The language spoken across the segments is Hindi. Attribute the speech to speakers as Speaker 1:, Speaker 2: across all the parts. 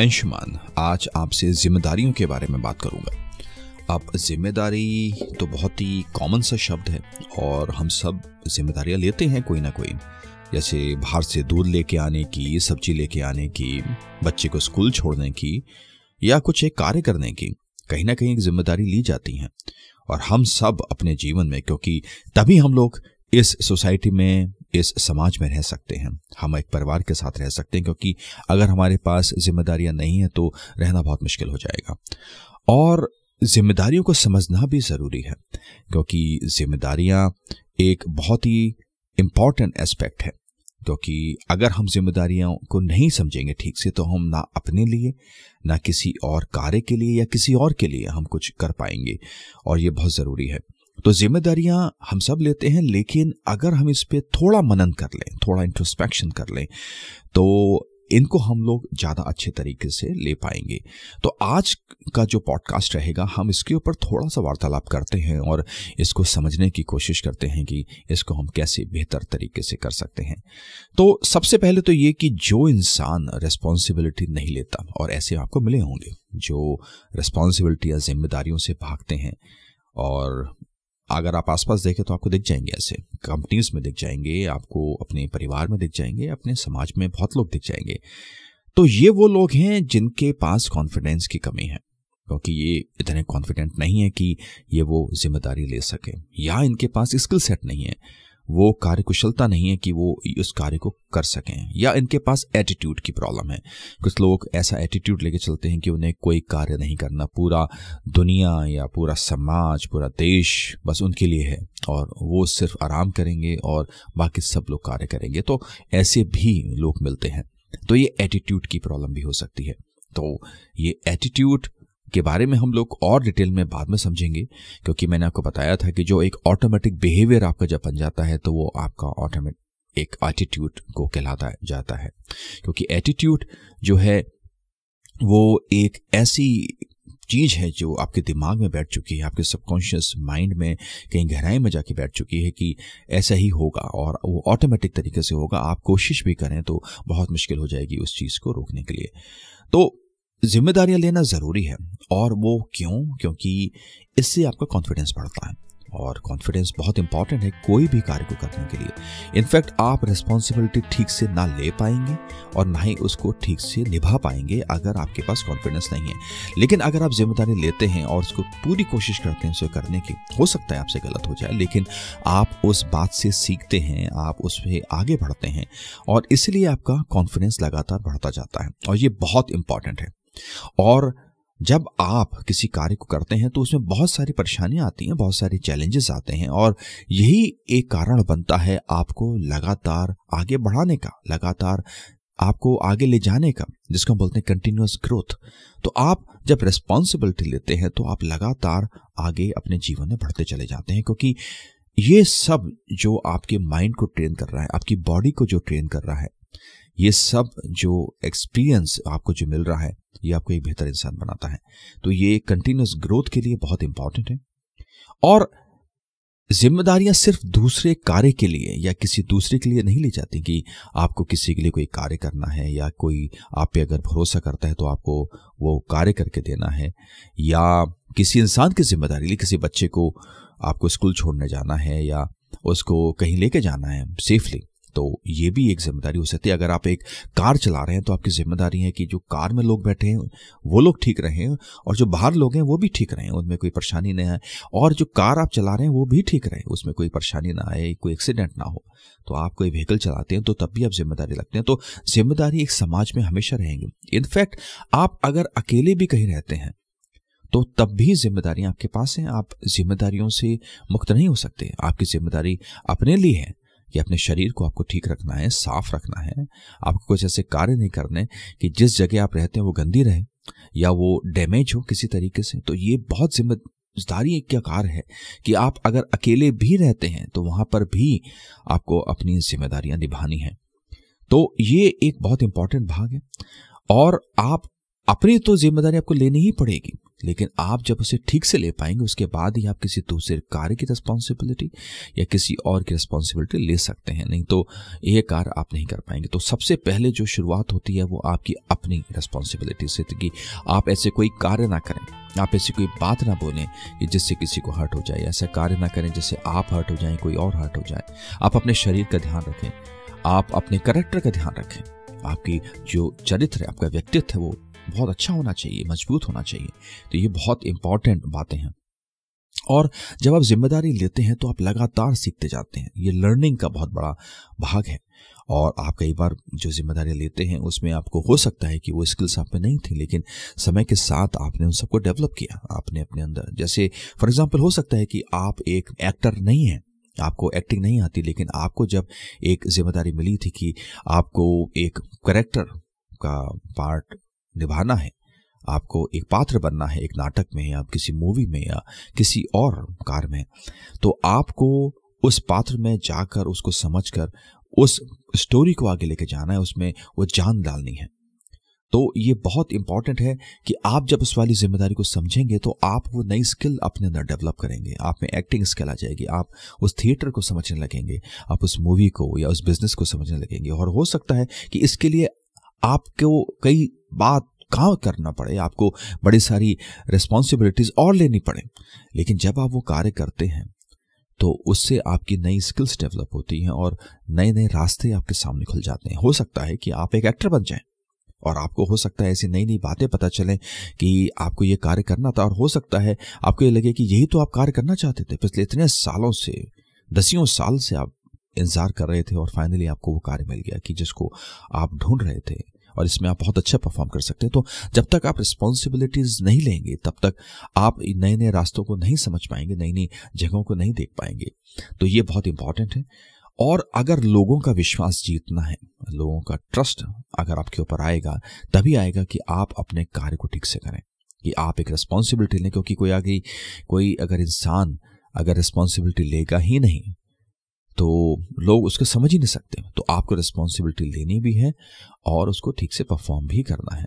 Speaker 1: मैं आज आपसे जिम्मेदारियों के बारे में बात करूँगा। अब ज़िम्मेदारी तो बहुत ही कॉमन सा शब्द है और हम सब जिम्मेदारियाँ लेते हैं कोई ना कोई। जैसे बाहर से दूध लेके आने की, सब्ज़ी लेके आने की, बच्चे को स्कूल छोड़ने की या कुछ एक कार्य करने की, कहीं ना कहीं एक ज़िम्मेदारी ली जाती है। और हम सब अपने जीवन में, क्योंकि तभी हम लोग इस सोसाइटी में इस समाज में रह सकते हैं। हम एक परिवार के साथ रह सकते हैं, क्योंकि अगर हमारे पास जिम्मेदारियाँ नहीं है तो रहना बहुत मुश्किल हो जाएगा। और जिम्मेदारियों को समझना भी ज़रूरी है, क्योंकि जिम्मेदारियाँ एक बहुत ही इंपॉर्टेंट एस्पेक्ट है, क्योंकि अगर हम जिम्मेदारियों को नहीं समझेंगे ठीक से तो हम ना अपने लिए, ना किसी और कार्य के लिए या किसी और के लिए हम कुछ कर पाएँगे, और ये बहुत ज़रूरी है। तो जिम्मेदारियाँ हम सब लेते हैं, लेकिन अगर हम इस पर थोड़ा मनन कर लें, थोड़ा इंट्रोस्पेक्शन कर लें तो इनको हम लोग ज़्यादा अच्छे तरीके से ले पाएँगे। तो आज का जो पॉडकास्ट रहेगा, हम इसके ऊपर थोड़ा सा वार्तालाप करते हैं और इसको समझने की कोशिश करते हैं कि इसको हम कैसे बेहतर तरीके से कर सकते हैं। तो सबसे पहले तो ये कि जो इंसान रिस्पॉन्सिबिलिटी नहीं लेता, और ऐसे आपको मिले होंगे, जो रिस्पॉन्सिबिलिटी या जिम्मेदारियों से भागते हैं, और अगर आप आसपास देखें तो आपको दिख जाएँगे ऐसे। कंपनीज़ में दिख जाएँगे, आपको अपने परिवार में दिख जाएँगे, अपने समाज में बहुत लोग दिख जाएँगे। तो ये वो लोग हैं जिनके पास कॉन्फिडेंस की कमी है, क्योंकि ये इतने कॉन्फिडेंट नहीं है कि ये वो ज़िम्मेदारी ले सके, या इनके पास स्किल सेट नहीं है। वो कार्य कुशलता नहीं है कि वो उस कार्य को कर सकें या इनके पास एटीट्यूड की प्रॉब्लम है। कुछ लोग ऐसा एटीट्यूड लेके चलते हैं कि उन्हें कोई कार्य नहीं करना, पूरा दुनिया या पूरा समाज, पूरा देश बस उनके लिए है और वो सिर्फ़ आराम करेंगे और बाकी सब लोग कार्य करेंगे। तो ऐसे भी लोग मिलते हैं। तो ये एटीट्यूड की प्रॉब्लम भी हो सकती है। तो ये एटीट्यूड के बारे में हम लोग और डिटेल में बाद में समझेंगे, क्योंकि मैंने आपको बताया था कि जो एक ऑटोमेटिक बिहेवियर आपका जब बन जाता है तो वो आपका ऑटोमेटिक एक एटीट्यूड को कहलाता जाता है। क्योंकि एटीट्यूड जो है, वो एक ऐसी चीज़ है जो आपके दिमाग में बैठ चुकी है, आपके सबकॉन्शियस माइंड में कहीं गहराई में जाके बैठ चुकी है कि ऐसा ही होगा और वो ऑटोमेटिक तरीके से होगा। आप कोशिश भी करें तो बहुत मुश्किल हो जाएगी उस चीज़ को रोकने के लिए। तो जिम्मेदारियाँ लेना ज़रूरी है। और वो क्यों? क्योंकि इससे आपका कॉन्फिडेंस बढ़ता है। और कॉन्फिडेंस बहुत इंपॉर्टेंट है कोई भी कार्य को करने के लिए। इनफैक्ट आप रिस्पॉन्सिबिलिटी ठीक से ना ले पाएँगे और ना ही उसको ठीक से निभा पाएँगे अगर आपके पास कॉन्फिडेंस नहीं है। लेकिन अगर आप ज़िम्मेदारी लेते हैं और उसको पूरी कोशिश करते हैं उसे करने की, हो सकता है आपसे गलत हो जाए, लेकिन आप उस बात से सीखते हैं, आप उस पर आगे बढ़ते हैं और इसलिए आपका कॉन्फिडेंस लगातार बढ़ता जाता है। और ये बहुत इंपॉर्टेंट है। और जब आप किसी कार्य को करते हैं तो उसमें बहुत सारी परेशानियाँ आती हैं, बहुत सारे चैलेंजेस आते हैं और यही एक कारण बनता है आपको लगातार आगे बढ़ाने का, लगातार आपको आगे ले जाने का, जिसको हम बोलते हैं कंटिन्यूस ग्रोथ तो आप जब रिस्पॉन्सिबिलिटी लेते हैं तो आप लगातार आगे अपने जीवन में बढ़ते चले जाते हैं, क्योंकि ये सब जो आपके माइंड को ट्रेन कर रहा है, आपकी बॉडी को जो ट्रेन कर रहा है ये सब जो एक्सपीरियंस आपको जो मिल रहा है, ये आपको एक बेहतर इंसान बनाता है। तो ये कंटिन्यूस ग्रोथ के लिए बहुत इंपॉर्टेंट है। और जिम्मेदारियाँ सिर्फ़ दूसरे कार्य के लिए या किसी दूसरे के लिए नहीं ली जाती कि आपको किसी के लिए कोई कार्य करना है या कोई आप पे अगर भरोसा करता है तो आपको वो कार्य करके देना है या किसी इंसान की ज़िम्मेदारी लिए किसी बच्चे को आपको स्कूल छोड़ने जाना है या उसको कहीं लेके जाना है सेफली तो ये भी एक ज़िम्मेदारी हो सकती है। अगर आप एक कार चला रहे हैं तो आपकी ज़िम्मेदारी है कि जो कार में लोग बैठे हैं, वो लोग ठीक रहें और जो बाहर लोग हैं, वो भी ठीक रहें, उनमें कोई परेशानी नहीं आए। और जो कार आप चला रहे हैं, वो भी ठीक रहे, उसमें कोई परेशानी ना आए, कोई एक्सीडेंट ना हो। तो आप कोई व्हीकल चलाते हैं तो तब भी आप ज़िम्मेदारी लगते हैं। तो ज़िम्मेदारी एक समाज में हमेशा रहेंगी। इनफैक्ट आप अगर अकेले भी कहीं रहते हैं तो तब भी जिम्मेदारियाँ आपके पास हैं। आप जिम्मेदारियों से मुक्त नहीं हो सकते। आपकी ज़िम्मेदारी अपने लिए है। कि अपने शरीर को आपको ठीक रखना है, साफ़ रखना है। आपको कुछ ऐसे कार्य नहीं करने कि जिस जगह आप रहते हैं वो गंदी रहे या वो डैमेज हो किसी तरीके से। तो ये बहुत ज़िम्मेदारी एक क्या कार्य है कि आप अगर अकेले भी रहते हैं तो वहाँ पर भी आपको अपनी जिम्मेदारियाँ निभानी है। तो ये एक बहुत इंपॉर्टेंट भाग है और आप, अपनी तो ज़िम्मेदारी आपको लेनी ही पड़ेगी। लेकिन आप जब उसे ठीक से ले पाएँगे, उसके बाद ही आप किसी दूसरे कार्य की रिस्पॉन्सिबिलिटी या किसी और की रिस्पॉन्सिबिलिटी ले सकते हैं। नहीं तो ये कार्य आप नहीं कर पाएँगे। तो सबसे पहले जो शुरुआत होती है वो आपकी अपनी रिस्पॉन्सिबिलिटी से कि आप ऐसे कोई कार्य ना करें। आप ऐसी कोई बात ना बोलें कि जिससे किसी को हर्ट हो जाए। ऐसा कार्य ना करें जिससे आप हर्ट हो जाएँ, कोई और हर्ट हो जाए। आप अपने शरीर का ध्यान रखें। आप अपने करेक्टर का ध्यान रखें। आपकी जो चरित्र है, आपका व्यक्तित्व है वो बहुत अच्छा होना चाहिए, मज़बूत होना चाहिए। तो ये बहुत इंपॉर्टेंट बातें हैं। और जब आप ज़िम्मेदारी लेते हैं तो आप लगातार सीखते जाते हैं। ये लर्निंग का बहुत बड़ा भाग है। और आप कई बार जो ज़िम्मेदारी लेते हैं, उसमें आपको हो सकता है कि वो स्किल्स आप में नहीं थी, लेकिन समय के साथ आपने उन सबको डेवलप किया, आपने अपने अंदर। जैसे फॉर एग्ज़ाम्पल हो सकता है कि आप एक एक्टर नहीं हैं। आपको एक्टिंग नहीं आती, लेकिन आपको जब एक ज़िम्मेदारी मिली थी कि आपको एक करेक्टर का पार्ट निभाना है। आपको एक पात्र बनना है एक नाटक में या किसी मूवी में या किसी और कार में। तो आपको उस पात्र में जाकर, उसको समझकर, उस स्टोरी को आगे लेके जाना है, उसमें वो जान डालनी है। तो ये बहुत इंपॉर्टेंट है कि आप जब उस वाली ज़िम्मेदारी को समझेंगे तो आप वो नई स्किल अपने अंदर डेवलप करेंगे। आप में एक्टिंग स्किल आ जाएगी, आप उस थिएटर को समझने लगेंगे, आप उस मूवी को या उस बिज़नेस को समझने लगेंगे। और हो सकता है कि इसके लिए आपको कई बात काम करना पड़े, आपको बड़ी सारी रिस्पॉन्सिबिलिटीज और लेनी पड़े। लेकिन जब आप वो कार्य करते हैं तो उससे आपकी नई स्किल्स डेवलप होती हैं और नए नए रास्ते आपके सामने खुल जाते हैं। हो सकता है कि आप एक एक्टर बन जाएँ और आपको हो सकता है ऐसी नई नई बातें पता चलें कि आपको ये कार्य करना था और हो सकता है आपको ये लगे कि यही तो आप कार्य करना चाहते थे। पिछले इतने सालों से, दसियों साल से आप इंतज़ार कर रहे थे और फाइनली आपको वो कार्य मिल गया कि जिसको आप ढूंढ रहे थे और इसमें आप बहुत अच्छा परफॉर्म कर सकते हैं। तो जब तक आप रिस्पॉन्सिबिलिटीज नहीं लेंगे, तब तक आप नए नए रास्तों को नहीं समझ पाएँगे नई नई जगहों को नहीं देख पाएँगे। तो ये बहुत इंपॉर्टेंट है। और अगर लोगों का विश्वास जीतना है, लोगों का ट्रस्ट अगर आपके ऊपर आएगा, तभी आएगा कि आप अपने कार्य को ठीक से करें, कि आप एक रिस्पॉन्सिबिलिटी लें, क्योंकि कोई आगे कोई अगर इंसान अगर रिस्पॉन्सिबिलिटी लेगा ही नहीं तो लोग उसको समझ ही नहीं सकते तो आपको रिस्पॉन्सिबिलिटी लेनी भी है और उसको ठीक से परफॉर्म भी करना है।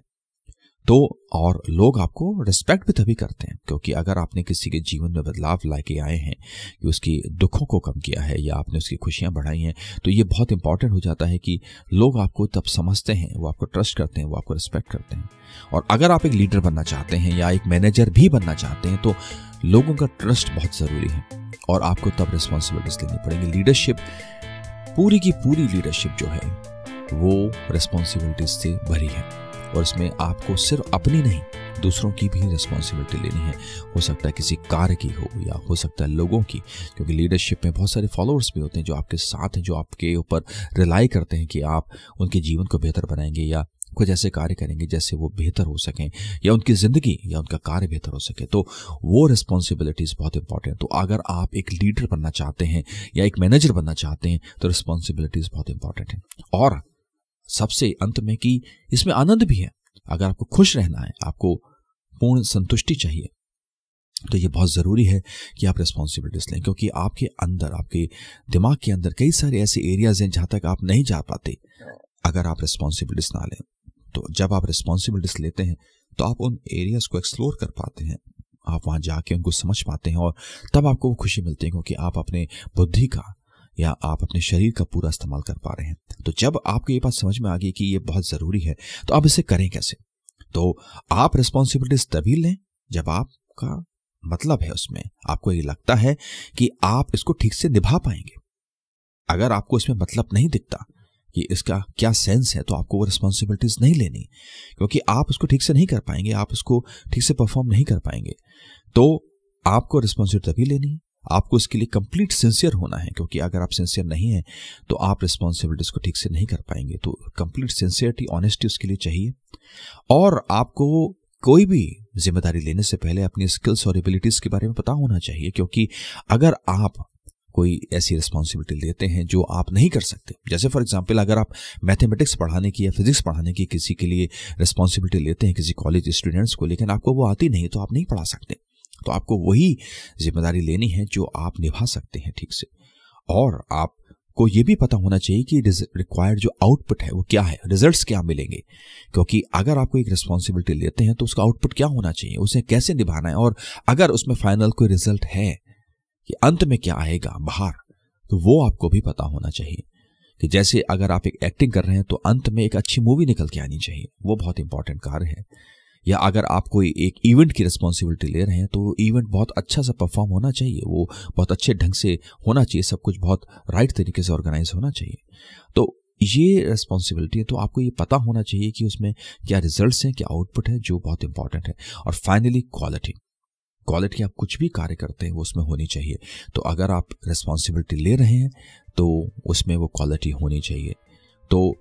Speaker 1: तो और लोग आपको रिस्पेक्ट भी तभी करते हैं, क्योंकि अगर आपने किसी के जीवन में बदलाव लाके आए हैं, कि उसकी दुखों को कम किया है या आपने उसकी खुशियाँ बढ़ाई हैं तो ये बहुत इंपॉर्टेंट हो जाता है कि लोग आपको तब समझते हैं, वो आपको ट्रस्ट करते हैं, वो आपको रिस्पेक्ट करते हैं। और अगर आप एक लीडर बनना चाहते हैं या एक मैनेजर भी बनना चाहते हैं तो लोगों का ट्रस्ट बहुत ज़रूरी है। और आपको तब रिस्पॉन्सिबिलिटीज लेनी पड़ेंगी। लीडरशिप पूरी की पूरी लीडरशिप जो है, वो रिस्पॉन्सिबिलिटीज से भरी है। और इसमें आपको सिर्फ़ अपनी नहीं, दूसरों की भी रिस्पॉन्सिबिलिटी लेनी है। हो सकता है किसी कार्य की हो या हो सकता है लोगों की, क्योंकि लीडरशिप में बहुत सारे फॉलोअर्स भी होते हैं जो आपके साथ हैं, जो आपके ऊपर रिलाई करते हैं कि आप उनके जीवन को बेहतर बनाएँगे या कुछ ऐसे कार्य करेंगे, जैसे वो बेहतर हो सकें, या उनकी ज़िंदगी, या उनका कार्य बेहतर हो सके तो वो रिस्पॉन्सिबिलिटीज़ बहुत इंपॉर्टेंट तो अगर आप एक लीडर बनना चाहते हैं, या एक मैनेजर बनना चाहते हैं तो रिस्पॉन्सिबिलिटीज़ बहुत इंपॉर्टेंट है। और सबसे अंत में कि इसमें आनंद भी है। अगर आपको खुश रहना है, आपको पूर्ण संतुष्टि चाहिए तो ये बहुत ज़रूरी है कि आप रिस्पॉन्सिबिलिटीज लें, क्योंकि आपके अंदर, आपके दिमाग के अंदर कई सारे ऐसे एरियाज़ हैं जहाँ तक आप नहीं जा पाते। अगर आप रिस्पॉन्सिबिलिटीज ना लें तो जब आप रिस्पॉन्सिबिलिटीज लेते हैं तो आप उन एरियाज़ को एक्सप्लोर कर पाते हैं। आप वहाँ जाके उनको समझ पाते हैं और तब आपको वो खुशी मिलती है क्योंकि आप अपने बुद्धि का या आप अपने शरीर का पूरा इस्तेमाल कर पा रहे हैं। तो जब आपको ये बात समझ में आ गई कि ये बहुत ज़रूरी है तो आप इसे करें कैसे? तो आप रिस्पॉन्सिबिलिटीज तभी लें जब आपका मतलब है उसमें। आपको ये लगता है कि आप इसको ठीक से निभा पाएँगे। अगर आपको इसमें मतलब नहीं दिखता कि इसका क्या सेंस है? तो आपको वो रिस्पॉन्सिबिलिटीज नहीं लेनी, क्योंकि आप उसको ठीक से नहीं कर पाएँगे, आप उसको ठीक से परफॉर्म नहीं कर पाएँगे। तो आपको रिस्पॉन्सिबिलिटी तभी लेनी है आपको इसके लिए कंप्लीट सिंसियर होना है, क्योंकि अगर आप सिंसियर नहीं हैं तो आप रिस्पॉन्सिबिलिटीज को ठीक से नहीं कर पाएँगे। तो कंप्लीट सिंसियरिटी ऑनेस्टी उसके लिए चाहिए। और आपको कोई भी ज़िम्मेदारी लेने से पहले अपनी स्किल्स और एबिलिटीज के बारे में पता होना चाहिए, क्योंकि अगर आप कोई ऐसी रिस्पॉन्सिबिलिटी लेते हैं जो आप नहीं कर सकते। जैसे फॉर एग्ज़ाम्पल अगर आप मैथमेटिक्स पढ़ाने की या फिजिक्स पढ़ाने की किसी के लिए रिस्पॉन्सिबिलिटी लेते हैं, किसी कॉलेज स्टूडेंट्स को, लेकिन आपको वो आती नहीं तो आप नहीं पढ़ा सकते। तो आपको वही ज़िम्मेदारी लेनी है जो आप निभा सकते हैं ठीक से। और आप को ये भी पता होना चाहिए कि रिक्वायर्ड जो आउटपुट है वो क्या है रिजल्ट्स क्या मिलेंगे। क्योंकि अगर आपको एक रिस्पॉन्सिबिलिटी लेते हैं तो उसका आउटपुट क्या होना चाहिए, उसे कैसे निभाना है? और अगर उसमें फाइनल कोई रिज़ल्ट है कि अंत में क्या आएगा, बाहर तो वो आपको भी पता होना चाहिए कि जैसे अगर आप एक एक्टिंग कर रहे हैं तो अंत में एक अच्छी मूवी निकल के आनी चाहिए। वो बहुत इंपॉर्टेंट कार्य है। या अगर आप कोई एक इवेंट की रिस्पॉन्सिबिलिटी ले रहे हैं तो इवेंट बहुत अच्छा सा परफॉर्म होना चाहिए। वो बहुत अच्छे ढंग से होना चाहिए। सब कुछ बहुत राइट तरीके से ऑर्गेनाइज होना चाहिए। तो ये रिस्पॉन्सिबिलिटी है तो आपको ये पता होना चाहिए कि उसमें क्या रिजल्ट्स हैं, क्या आउटपुट है, जो बहुत इंपॉर्टेंट है। और फाइनली क्वालिटी क्वालिटी आप कुछ भी कार्य करते हैं, वो उसमें होनी चाहिए। तो अगर आप रिस्पॉन्सिबिलिटी ले रहे हैं तो उसमें वो क्वालिटी होनी चाहिए। तो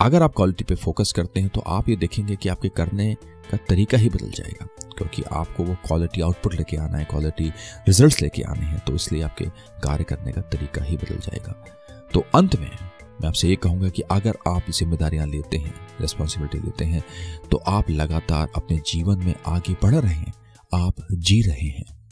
Speaker 1: अगर आप क्वालिटी पे फोकस करते हैं तो आप ये देखेंगे कि आपके करने का तरीका ही बदल जाएगा, क्योंकि आपको वो क्वालिटी आउटपुट लेके आना है क्वालिटी रिजल्ट्स लेके आने हैं तो इसलिए आपके कार्य करने का तरीका ही बदल जाएगा। तो अंत में मैं आपसे ये कहूँगा कि अगर आप जिम्मेदारियाँ लेते हैं रिस्पॉन्सिबिलिटी लेते हैं तो आप लगातार अपने जीवन में आगे बढ़ रहे हैं। आप जी रहे हैं।